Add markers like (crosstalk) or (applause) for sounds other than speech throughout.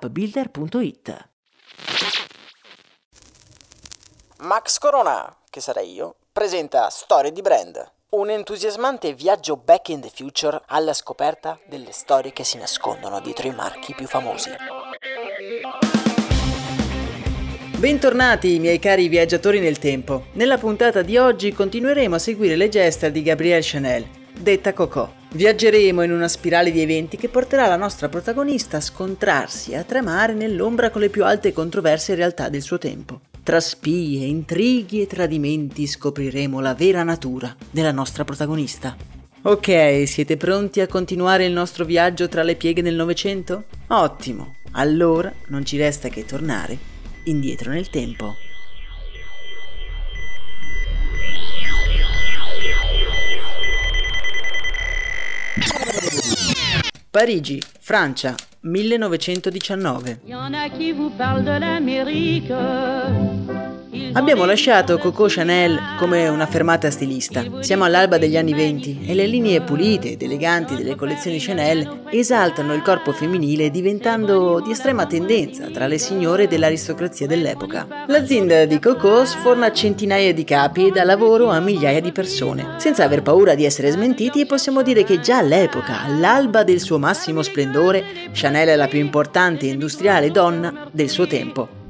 appbuilder.it. Max Corona, che sarei io, presenta Storie di Brand, un entusiasmante viaggio back in the future alla scoperta delle storie che si nascondono dietro i marchi più famosi. Bentornati miei cari viaggiatori nel tempo. Nella puntata di oggi continueremo a seguire le gesta di Gabrielle Chanel, detta Coco. Viaggeremo in una spirale di eventi che porterà la nostra protagonista a scontrarsi e a tremare nell'ombra con le più alte e controverse realtà del suo tempo. Tra spie, intrighi e tradimenti scopriremo la vera natura della nostra protagonista. Ok, siete pronti a continuare il nostro viaggio tra le pieghe del Novecento? Ottimo, allora non ci resta che tornare indietro nel tempo. Parigi, Francia, 1919. Abbiamo lasciato Coco Chanel come una fermata stilista. Siamo all'alba degli anni 20 e le linee pulite ed eleganti delle collezioni Chanel esaltano il corpo femminile diventando di estrema tendenza tra le signore dell'aristocrazia dell'epoca. L'azienda di Coco sforna centinaia di capi e dà lavoro a migliaia di persone. Senza aver paura di essere smentiti, possiamo dire che già all'epoca, all'alba del suo massimo splendore, Chanel è la più importante industriale donna del suo tempo.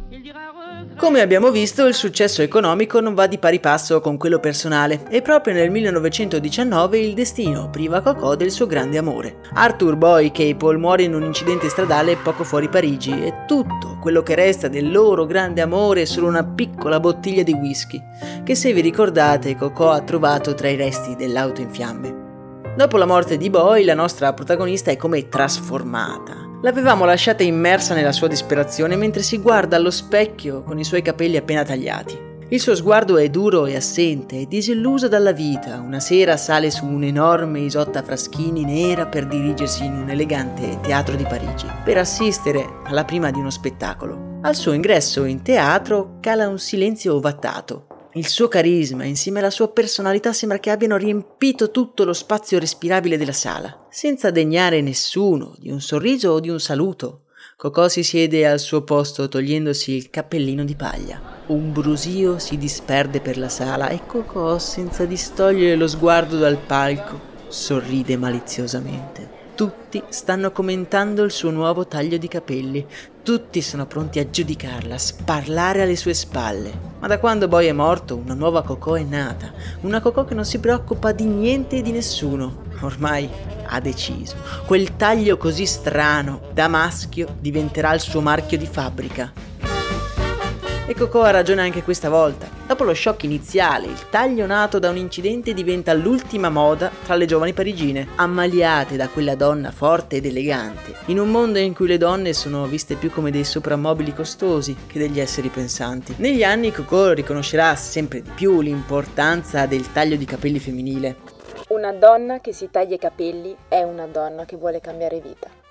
Come abbiamo visto, il successo economico non va di pari passo con quello personale e proprio nel 1919 il destino priva Coco del suo grande amore. Arthur Boy Capel muore in un incidente stradale poco fuori Parigi e tutto quello che resta del loro grande amore è solo una piccola bottiglia di whisky che se vi ricordate Coco ha trovato tra i resti dell'auto in fiamme. Dopo la morte di Boy, la nostra protagonista è come trasformata L'avevamo lasciata immersa nella sua disperazione mentre si guarda allo specchio con i suoi capelli appena tagliati. Il suo sguardo è duro e assente, è disilluso dalla vita. Una sera sale su un'enorme isotta fraschini nera per dirigersi in un elegante teatro di Parigi, per assistere alla prima di uno spettacolo. Al suo ingresso in teatro cala un silenzio ovattato. Il suo carisma insieme alla sua personalità sembra che abbiano riempito tutto lo spazio respirabile della sala, senza degnare nessuno di un sorriso o di un saluto. Cocò si siede al suo posto togliendosi il cappellino di paglia. Un brusio si disperde per la sala e Cocò, senza distogliere lo sguardo dal palco, sorride maliziosamente. Tutti stanno commentando il suo nuovo taglio di capelli, tutti sono pronti a giudicarla, a sparlare alle sue spalle. Ma da quando Boy è morto, una nuova Cocò è nata, una Cocò che non si preoccupa di niente e di nessuno. Ormai ha deciso. Quel taglio così strano, da maschio, diventerà il suo marchio di fabbrica. E Coco ha ragione anche questa volta. Dopo lo shock iniziale, il taglio nato da un incidente diventa l'ultima moda tra le giovani parigine, ammaliate da quella donna forte ed elegante, in un mondo in cui le donne sono viste più come dei soprammobili costosi che degli esseri pensanti. Negli anni Coco riconoscerà sempre di più l'importanza del taglio di capelli femminile. Una donna che si taglia i capelli è una donna che vuole cambiare vita.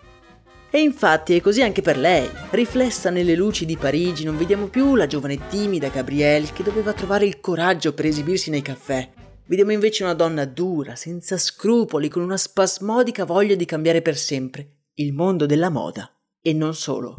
E infatti è così anche per lei. Riflessa nelle luci di Parigi non vediamo più la giovane timida Gabrielle che doveva trovare il coraggio per esibirsi nei caffè. Vediamo invece una donna dura, senza scrupoli, con una spasmodica voglia di cambiare per sempre il mondo della moda. E non solo.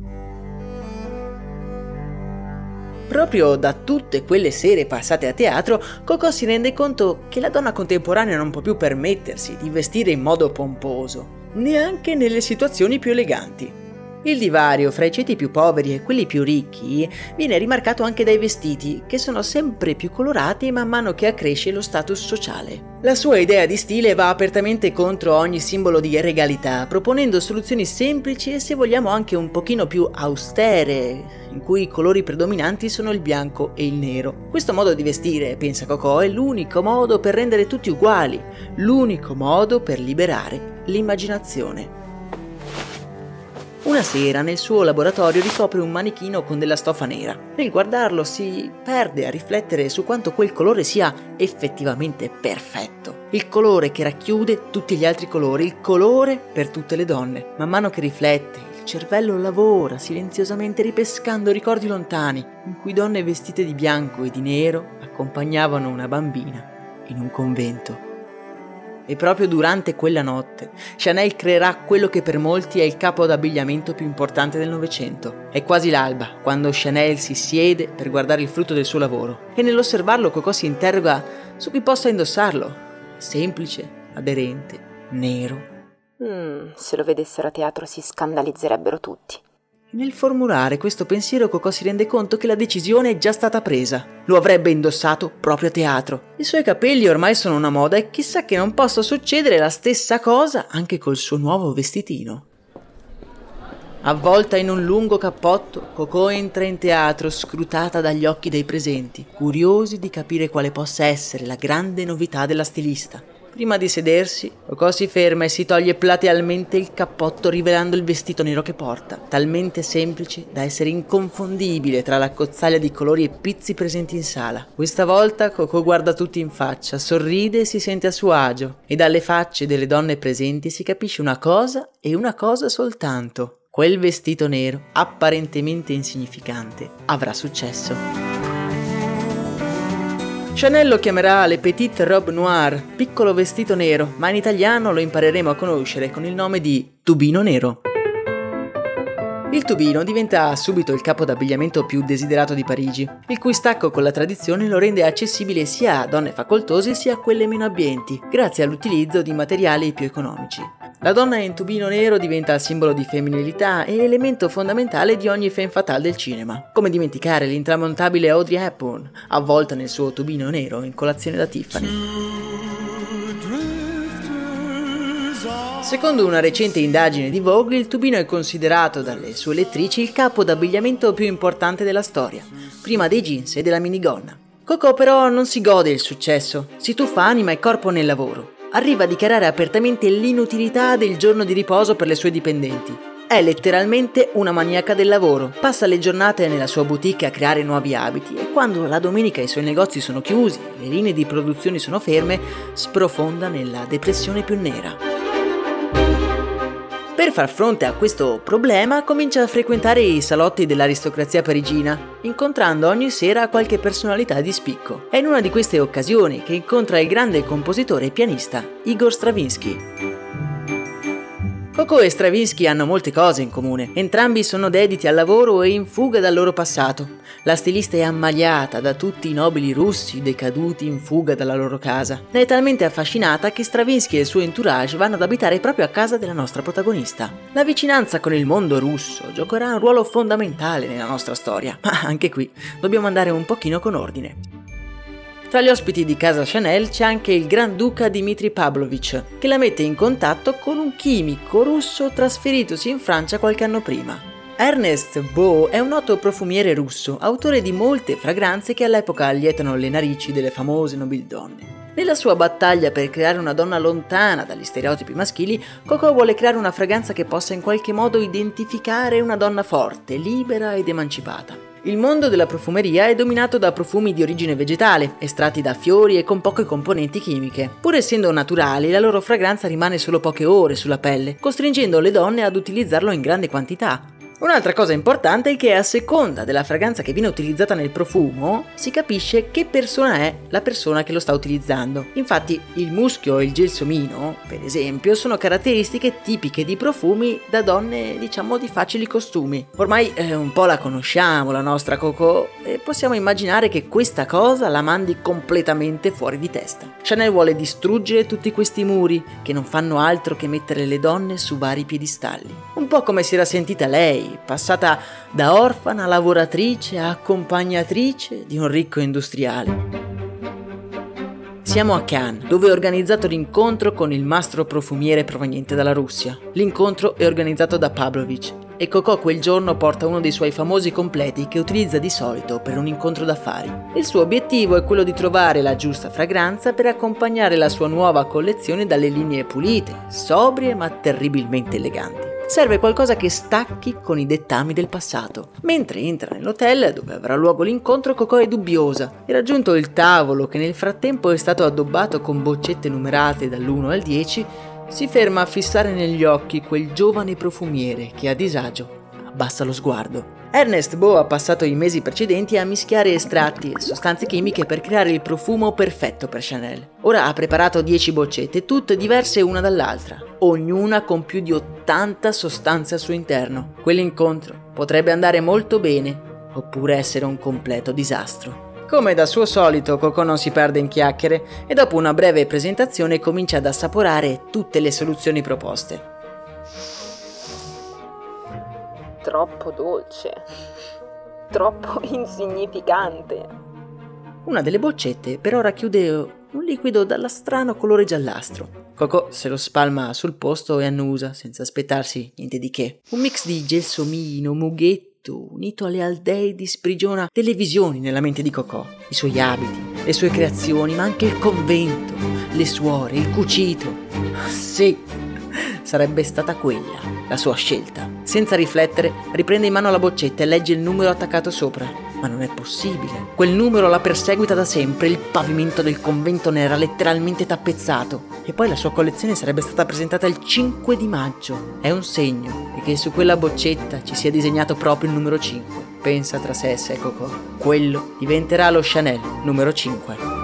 Proprio da tutte quelle sere passate a teatro, Coco si rende conto che la donna contemporanea non può più permettersi di vestire in modo pomposo, neanche nelle situazioni più eleganti. Il divario fra i ceti più poveri e quelli più ricchi viene rimarcato anche dai vestiti, che sono sempre più colorati man mano che accresce lo status sociale. La sua idea di stile va apertamente contro ogni simbolo di regalità, proponendo soluzioni semplici e se vogliamo anche un pochino più austere, in cui i colori predominanti sono il bianco e il nero. Questo modo di vestire, pensa Coco, è l'unico modo per rendere tutti uguali, l'unico modo per liberare l'immaginazione. Una sera nel suo laboratorio ricopre un manichino con della stoffa nera. Nel guardarlo si perde a riflettere su quanto quel colore sia effettivamente perfetto. Il colore che racchiude tutti gli altri colori, il colore per tutte le donne. Man mano che riflette, il cervello lavora silenziosamente ripescando ricordi lontani, in cui donne vestite di bianco e di nero accompagnavano una bambina in un convento. E proprio durante quella notte Chanel creerà quello che per molti è il capo d'abbigliamento più importante del Novecento. È quasi l'alba quando Chanel si siede per guardare il frutto del suo lavoro e nell'osservarlo Coco si interroga su chi possa indossarlo. Semplice, aderente, nero. Mm, se lo vedessero a teatro si scandalizzerebbero tutti. Nel formulare questo pensiero Coco si rende conto che la decisione è già stata presa. Lo avrebbe indossato proprio a teatro. I suoi capelli ormai sono una moda e chissà che non possa succedere la stessa cosa anche col suo nuovo vestitino. Avvolta in un lungo cappotto, Coco entra in teatro scrutata dagli occhi dei presenti, curiosi di capire quale possa essere la grande novità della stilista. Prima di sedersi, Coco si ferma e si toglie platealmente il cappotto rivelando il vestito nero che porta, talmente semplice da essere inconfondibile tra la cozzaglia di colori e pizzi presenti in sala. Questa volta Coco guarda tutti in faccia, sorride e si sente a suo agio, e dalle facce delle donne presenti si capisce una cosa e una cosa soltanto. Quel vestito nero, apparentemente insignificante, avrà successo. Chanel lo chiamerà le Petite Robe Noire, piccolo vestito nero, ma in italiano lo impareremo a conoscere con il nome di tubino nero. Il tubino diventa subito il capo d'abbigliamento più desiderato di Parigi, il cui stacco con la tradizione lo rende accessibile sia a donne facoltose sia a quelle meno abbienti, grazie all'utilizzo di materiali più economici. La donna in tubino nero diventa simbolo di femminilità e elemento fondamentale di ogni femme fatale del cinema. Come dimenticare l'intramontabile Audrey Hepburn, avvolta nel suo tubino nero in colazione da Tiffany. Secondo una recente indagine di Vogue, il tubino è considerato dalle sue lettrici il capo d'abbigliamento più importante della storia, prima dei jeans e della minigonna. Coco però non si gode il successo, si tuffa anima e corpo nel lavoro arriva a dichiarare apertamente l'inutilità del giorno di riposo per le sue dipendenti. È letteralmente una maniaca del lavoro. Passa le giornate nella sua boutique a creare nuovi abiti e quando la domenica i suoi negozi sono chiusi e le linee di produzione sono ferme, sprofonda nella depressione più nera. Per far fronte a questo problema comincia a frequentare i salotti dell'aristocrazia parigina, incontrando ogni sera qualche personalità di spicco. È in una di queste occasioni che incontra il grande compositore e pianista Igor Stravinsky. Coco e Stravinsky hanno molte cose in comune. Entrambi sono dediti al lavoro e in fuga dal loro passato. La stilista è ammaliata da tutti i nobili russi decaduti in fuga dalla loro casa. Ne è talmente affascinata che Stravinsky e il suo entourage vanno ad abitare proprio a casa della nostra protagonista. La vicinanza con il mondo russo giocherà un ruolo fondamentale nella nostra storia, ma anche qui dobbiamo andare un pochino con ordine. Tra gli ospiti di casa Chanel c'è anche il Granduca Dmitry Pavlovich, che la mette in contatto con un chimico russo trasferitosi in Francia qualche anno prima. Ernest Beau è un noto profumiere russo, autore di molte fragranze che all'epoca allietano le narici delle famose nobildonne. Nella sua battaglia per creare una donna lontana dagli stereotipi maschili, Coco vuole creare una fragranza che possa in qualche modo identificare una donna forte, libera ed emancipata. Il mondo della profumeria è dominato da profumi di origine vegetale, estratti da fiori e con poche componenti chimiche. Pur essendo naturali, la loro fragranza rimane solo poche ore sulla pelle, costringendo le donne ad utilizzarlo in grande quantità. Un'altra cosa importante è che a seconda della fragranza che viene utilizzata nel profumo, si capisce che persona è la persona che lo sta utilizzando. Infatti il muschio e il gelsomino, per esempio, sono caratteristiche tipiche di profumi da donne, diciamo, di facili costumi. Ormai eh, un po' la conosciamo, la nostra Coco, e possiamo immaginare che questa cosa la mandi completamente fuori di testa. Chanel vuole distruggere tutti questi muri che non fanno altro che mettere le donne su vari piedistalli. Un po' come si era sentita lei passata da orfana lavoratrice a accompagnatrice di un ricco industriale. Siamo a Cannes, dove è organizzato l'incontro con il mastro profumiere proveniente dalla Russia. L'incontro è organizzato da Pavlovich e Coco quel giorno porta uno dei suoi famosi completi che utilizza di solito per un incontro d'affari. Il suo obiettivo è quello di trovare la giusta fragranza per accompagnare la sua nuova collezione dalle linee pulite, sobrie ma terribilmente eleganti. Serve qualcosa che stacchi con i dettami del passato. Mentre entra nell'hotel dove avrà luogo l'incontro, Coco è dubbiosa. E raggiunto il tavolo, che nel frattempo è stato addobbato con boccette numerate dall'1 al 10, si ferma a fissare negli occhi quel giovane profumiere che a disagio abbassa lo sguardo. Ernest Bo ha passato i mesi precedenti a mischiare estratti e sostanze chimiche per creare il profumo perfetto per Chanel. Ora ha preparato 10 boccette, tutte diverse una dall'altra, ognuna con più di 80 sostanze al suo interno. Quell'incontro potrebbe andare molto bene, oppure essere un completo disastro. Come da suo solito, Coco non si perde in chiacchiere e dopo una breve presentazione comincia ad assaporare tutte le soluzioni proposte. Troppo dolce. Troppo (laughs) insignificante. Una delle boccette però racchiude un liquido dalla strano colore giallastro. Coco se lo spalma sul posto e annusa, senza aspettarsi niente di che. Un mix di gelsomino, mughetto, unito alle aldeidi sprigiona delle visioni nella mente di Coco. I suoi abiti, le sue creazioni, ma anche il convento, le suore, il cucito. (laughs) Sì, sarebbe stata quella la sua scelta. Senza riflettere, riprende in mano la boccetta e legge il numero attaccato sopra. Ma non è possibile. Quel numero la perseguita da sempre, il pavimento del convento ne era letteralmente tappezzato. E poi la sua collezione sarebbe stata presentata il 5 di maggio. È un segno, e che su quella boccetta ci sia disegnato proprio il numero 5. Pensa tra sé e sé Coco. Quello diventerà lo Chanel numero 5.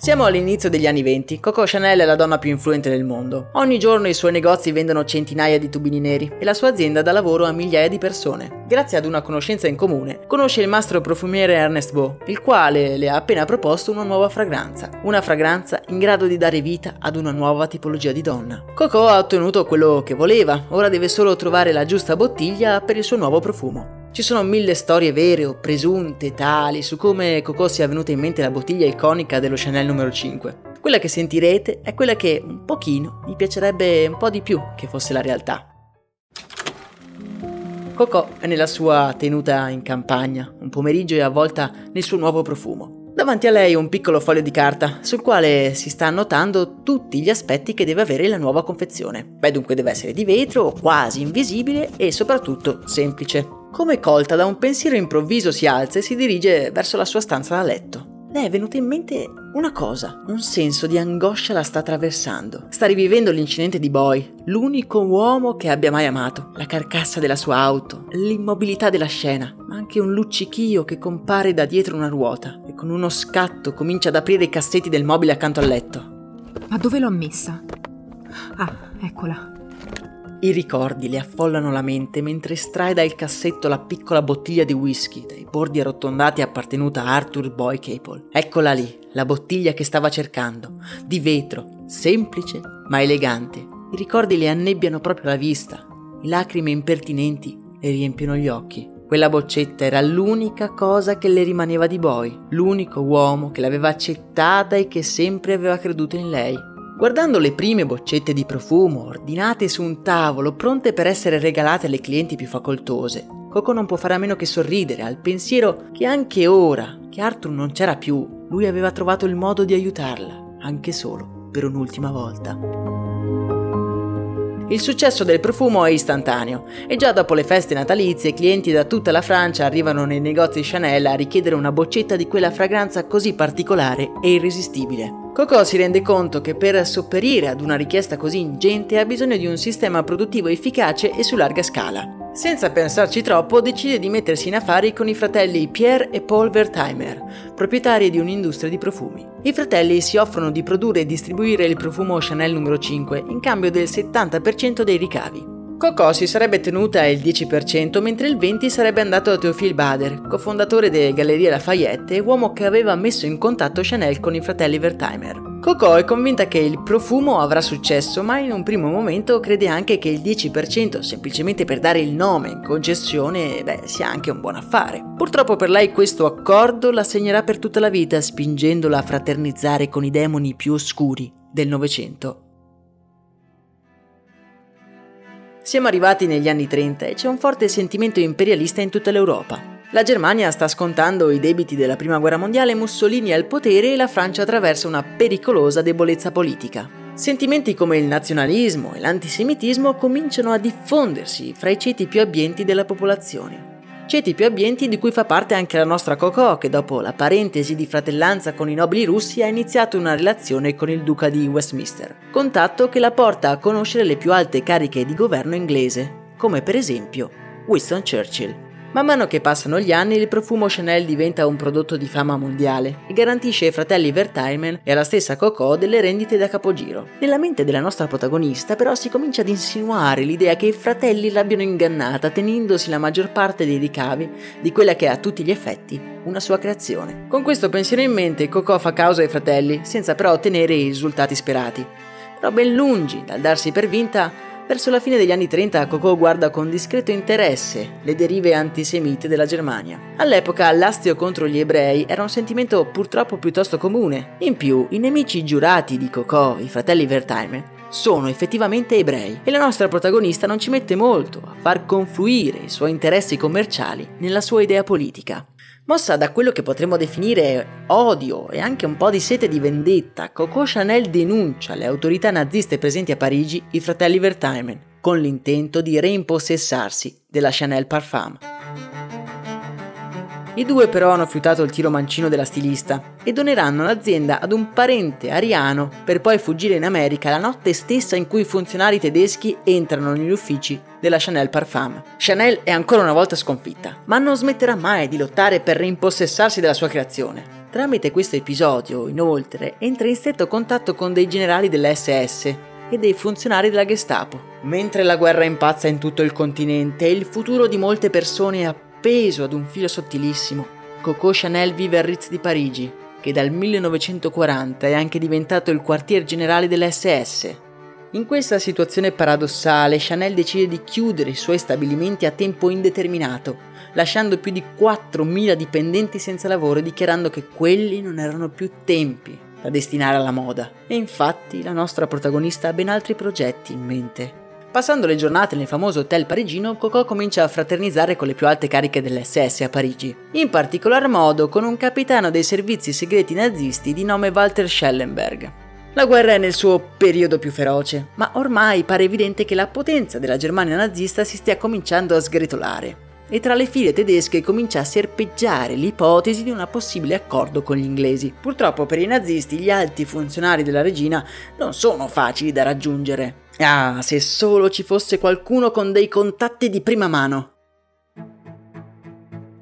Siamo all'inizio degli anni 20. Coco Chanel è la donna più influente del mondo. Ogni giorno i suoi negozi vendono centinaia di tubini neri e la sua azienda dà lavoro a migliaia di persone. Grazie ad una conoscenza in comune, conosce il mastro profumiere Ernest Beau, il quale le ha appena proposto una nuova fragranza. Una fragranza in grado di dare vita ad una nuova tipologia di donna. Coco ha ottenuto quello che voleva, ora deve solo trovare la giusta bottiglia per il suo nuovo profumo. Ci sono mille storie vere o presunte tali su come Coco sia venuta in mente la bottiglia iconica dello Chanel numero 5. Quella che sentirete è quella che un pochino mi piacerebbe un po' di più che fosse la realtà. Coco è nella sua tenuta in campagna, un pomeriggio e avvolta nel suo nuovo profumo. Davanti a lei un piccolo foglio di carta sul quale si sta annotando tutti gli aspetti che deve avere la nuova confezione. Beh, dunque deve essere di vetro, quasi invisibile e soprattutto semplice. Come colta da un pensiero improvviso si alza e si dirige verso la sua stanza da letto. Le è venuta in mente una cosa, un senso di angoscia la sta attraversando. Sta rivivendo l'incidente di Boy, l'unico uomo che abbia mai amato, la carcassa della sua auto, l'immobilità della scena, ma anche un luccichio che compare da dietro una ruota e con uno scatto comincia ad aprire i cassetti del mobile accanto al letto. Ma dove l'ho messa? Ah, eccola. I ricordi le affollano la mente mentre estrae dal cassetto la piccola bottiglia di whisky dai bordi arrotondati appartenuta a Arthur Boy Capel. Eccola lì, la bottiglia che stava cercando, di vetro, semplice ma elegante, I ricordi le annebbiano proprio la vista, lacrime impertinenti le riempiono gli occhi. Quella boccetta era l'unica cosa che le rimaneva di Boy, l'unico uomo che l'aveva accettata e che sempre aveva creduto in lei. Guardando le prime boccette di profumo ordinate su un tavolo, pronte per essere regalate alle clienti più facoltose, Coco non può fare a meno che sorridere al pensiero che anche ora che Arthur non c'era più, lui aveva trovato il modo di aiutarla, anche solo per un'ultima volta. Il successo del profumo è istantaneo e già dopo le feste natalizie clienti da tutta la Francia arrivano nei negozi Chanel a richiedere una boccetta di quella fragranza così particolare e irresistibile. Coco si rende conto che per sopperire ad una richiesta così ingente ha bisogno di un sistema produttivo efficace e su larga scala. Senza pensarci troppo, decide di mettersi in affari con i fratelli Pierre e Paul Wertheimer, proprietari di un'industria di profumi. I fratelli si offrono di produrre e distribuire il profumo Chanel numero 5 in cambio del 70% dei ricavi. Coco si sarebbe tenuta il 10% mentre il 20% sarebbe andato a Théophile Bader, cofondatore delle Gallerie Lafayette e uomo che aveva messo in contatto Chanel con i fratelli Wertheimer. Coco è convinta che il profumo avrà successo, ma in un primo momento crede anche che il 10% semplicemente per dare il nome in concessione, beh, sia anche un buon affare. Purtroppo per lei questo accordo la segnerà per tutta la vita, spingendola a fraternizzare con i demoni più oscuri del Novecento. Siamo arrivati negli anni 30 e c'è un forte sentimento imperialista in tutta l'Europa. La Germania sta scontando i debiti della Prima Guerra Mondiale, Mussolini è al potere e la Francia attraversa una pericolosa debolezza politica. Sentimenti come il nazionalismo e l'antisemitismo cominciano a diffondersi fra i ceti più abbienti della popolazione ceti più abbienti di cui fa parte anche la nostra Coco, che dopo la parentesi di fratellanza con i nobili russi ha iniziato una relazione con il duca di Westminster, contatto che la porta a conoscere le più alte cariche di governo inglese, come per esempio Winston Churchill. Man mano che passano gli anni, il profumo Chanel diventa un prodotto di fama mondiale e garantisce ai fratelli Vertaimen e alla stessa Coco delle rendite da capogiro. Nella mente della nostra protagonista, però, si comincia ad insinuare l'idea che i fratelli l'abbiano ingannata, tenendosi la maggior parte dei ricavi di quella che è a tutti gli effetti una sua creazione. Con questo pensiero in mente, Coco fa causa ai fratelli, senza però ottenere i risultati sperati. Però ben lungi dal darsi per vinta, Verso la fine degli anni 30 Coco guarda con discreto interesse le derive antisemite della Germania. All'epoca l'astio contro gli ebrei era un sentimento purtroppo piuttosto comune. In più, i nemici giurati di Coco, i fratelli Wertheimer, sono effettivamente ebrei e la nostra protagonista non ci mette molto a far confluire i suoi interessi commerciali nella sua idea politica. Mossa da quello che potremmo definire odio e anche un po' di sete di vendetta, Coco Chanel denuncia le autorità naziste presenti a Parigi, i fratelli Wertheimer, con l'intento di reimpossessarsi della Chanel Parfum. I due però hanno fiutato il tiro mancino della stilista e doneranno l'azienda ad un parente ariano per poi fuggire in America la notte stessa in cui i funzionari tedeschi entrano negli uffici della Chanel Parfum. Chanel è ancora una volta sconfitta, ma non smetterà mai di lottare per rimpossessarsi della sua creazione. Tramite questo episodio, inoltre, entra in stretto contatto con dei generali dell'SS e dei funzionari della Gestapo. Mentre la guerra impazza in tutto il continente il futuro di molte persone è appeso ad un filo sottilissimo, Coco Chanel vive a Ritz di Parigi, che dal 1940 è anche diventato il quartier generale dell'SS. In questa situazione paradossale, Chanel decide di chiudere i suoi stabilimenti a tempo indeterminato, lasciando più di 4.000 dipendenti senza lavoro e dichiarando che quelli non erano più tempi da destinare alla moda. E infatti la nostra protagonista ha ben altri progetti in mente. Passando le giornate nel famoso hotel parigino, Coco comincia a fraternizzare con le più alte cariche dell'SS a Parigi, in particolar modo con un capitano dei servizi segreti nazisti di nome Walter Schellenberg. La guerra è nel suo periodo più feroce, ma ormai pare evidente che la potenza della Germania nazista si stia cominciando a sgretolare e tra le file tedesche comincia a serpeggiare l'ipotesi di un possibile accordo con gli inglesi. Purtroppo per i nazisti gli alti funzionari della regina non sono facili da raggiungere Ah, se solo ci fosse qualcuno con dei contatti di prima mano.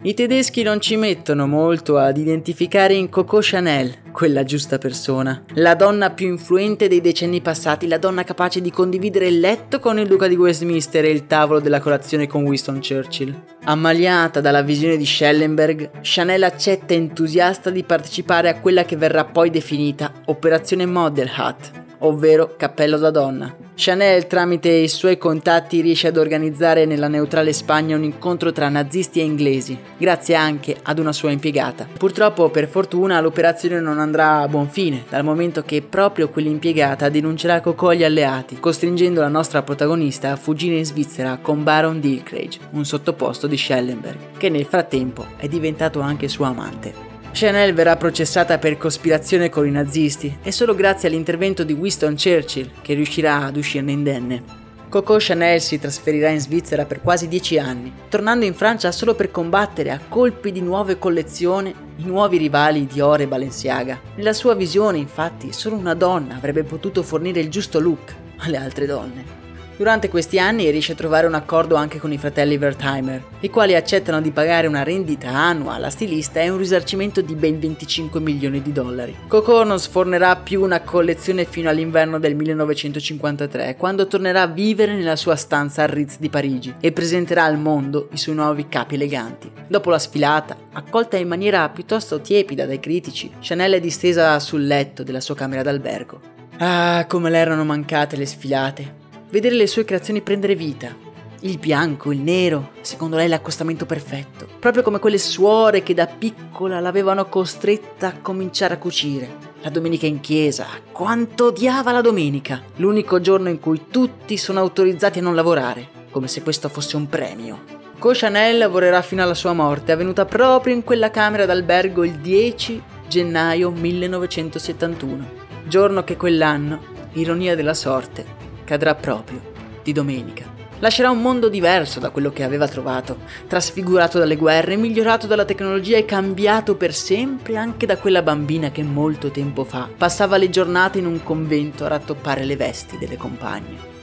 I tedeschi non ci mettono molto ad identificare in Coco Chanel quella giusta persona, la donna più influente dei decenni passati, la donna capace di condividere il letto con il duca di Westminster e il tavolo della colazione con Winston Churchill. Ammaliata dalla visione di Schellenberg, Chanel accetta entusiasta di partecipare a quella che verrà poi definita Operazione Model Hat, ovvero cappello da donna. Chanel tramite i suoi contatti riesce ad organizzare nella neutrale Spagna un incontro tra nazisti e inglesi, grazie anche ad una sua impiegata. Purtroppo, per fortuna, l'operazione non andrà a buon fine, dal momento che proprio quell'impiegata denuncerà Coco agli alleati, costringendo la nostra protagonista a fuggire in Svizzera con Baron Dilkrage, un sottoposto di Schellenberg, che nel frattempo è diventato anche suo amante. Chanel verrà processata per cospirazione con i nazisti e solo grazie all'intervento di Winston Churchill che riuscirà ad uscirne indenne. Coco Chanel si trasferirà in Svizzera per quasi dieci anni, tornando in Francia solo per combattere a colpi di nuove collezioni i nuovi rivali di Ore e Balenciaga. Nella sua visione, infatti, solo una donna avrebbe potuto fornire il giusto look alle altre donne. Durante questi anni riesce a trovare un accordo anche con i fratelli Wertheimer, i quali accettano di pagare una rendita annua alla stilista e un risarcimento di ben 25 milioni di dollari. Coco non sfornerà più una collezione fino all'inverno del 1953, quando tornerà a vivere nella sua stanza al Ritz di Parigi e presenterà al mondo i suoi nuovi capi eleganti. Dopo la sfilata, accolta in maniera piuttosto tiepida dai critici, Chanel è distesa sul letto della sua camera d'albergo. Ah, come le erano mancate le sfilate vedere le sue creazioni prendere vita. Il bianco, il nero, secondo lei l'accostamento perfetto, proprio come quelle suore che da piccola l'avevano costretta a cominciare a cucire. La domenica in chiesa, quanto odiava la domenica, l'unico giorno in cui tutti sono autorizzati a non lavorare, come se questo fosse un premio. Co Chanel lavorerà fino alla sua morte, avvenuta proprio in quella camera d'albergo il 10 gennaio 1971, giorno che quell'anno, ironia della sorte, cadrà proprio di domenica. Lascerà un mondo diverso da quello che aveva trovato, trasfigurato dalle guerre, migliorato dalla tecnologia e cambiato per sempre anche da quella bambina che molto tempo fa passava le giornate in un convento a rattoppare le vesti delle compagne.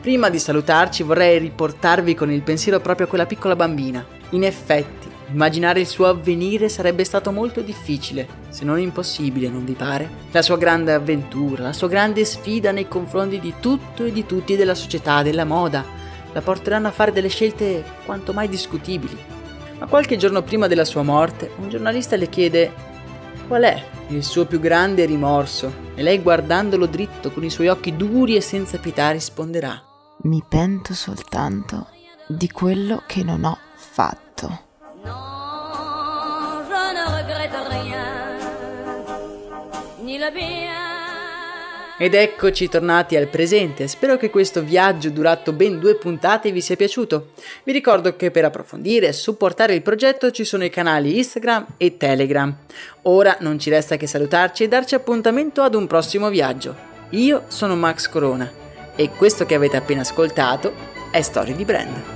Prima di salutarci vorrei riportarvi con il pensiero proprio a quella piccola bambina. In effetti, Immaginare il suo avvenire sarebbe stato molto difficile, se non impossibile, non vi pare? La sua grande avventura, la sua grande sfida nei confronti di tutto e di tutti della società, della moda, la porteranno a fare delle scelte quanto mai discutibili. Ma qualche giorno prima della sua morte, un giornalista le chiede qual è il suo più grande rimorso e lei guardandolo dritto con i suoi occhi duri e senza pietà risponderà Mi pento soltanto di quello che non ho fatto. Ed eccoci tornati al presente, spero che questo viaggio durato ben due puntate vi sia piaciuto. Vi ricordo che per approfondire e supportare il progetto ci sono i canali Instagram e Telegram. Ora non ci resta che salutarci e darci appuntamento ad un prossimo viaggio. Io sono Max Corona e questo che avete appena ascoltato è Storie di Brand.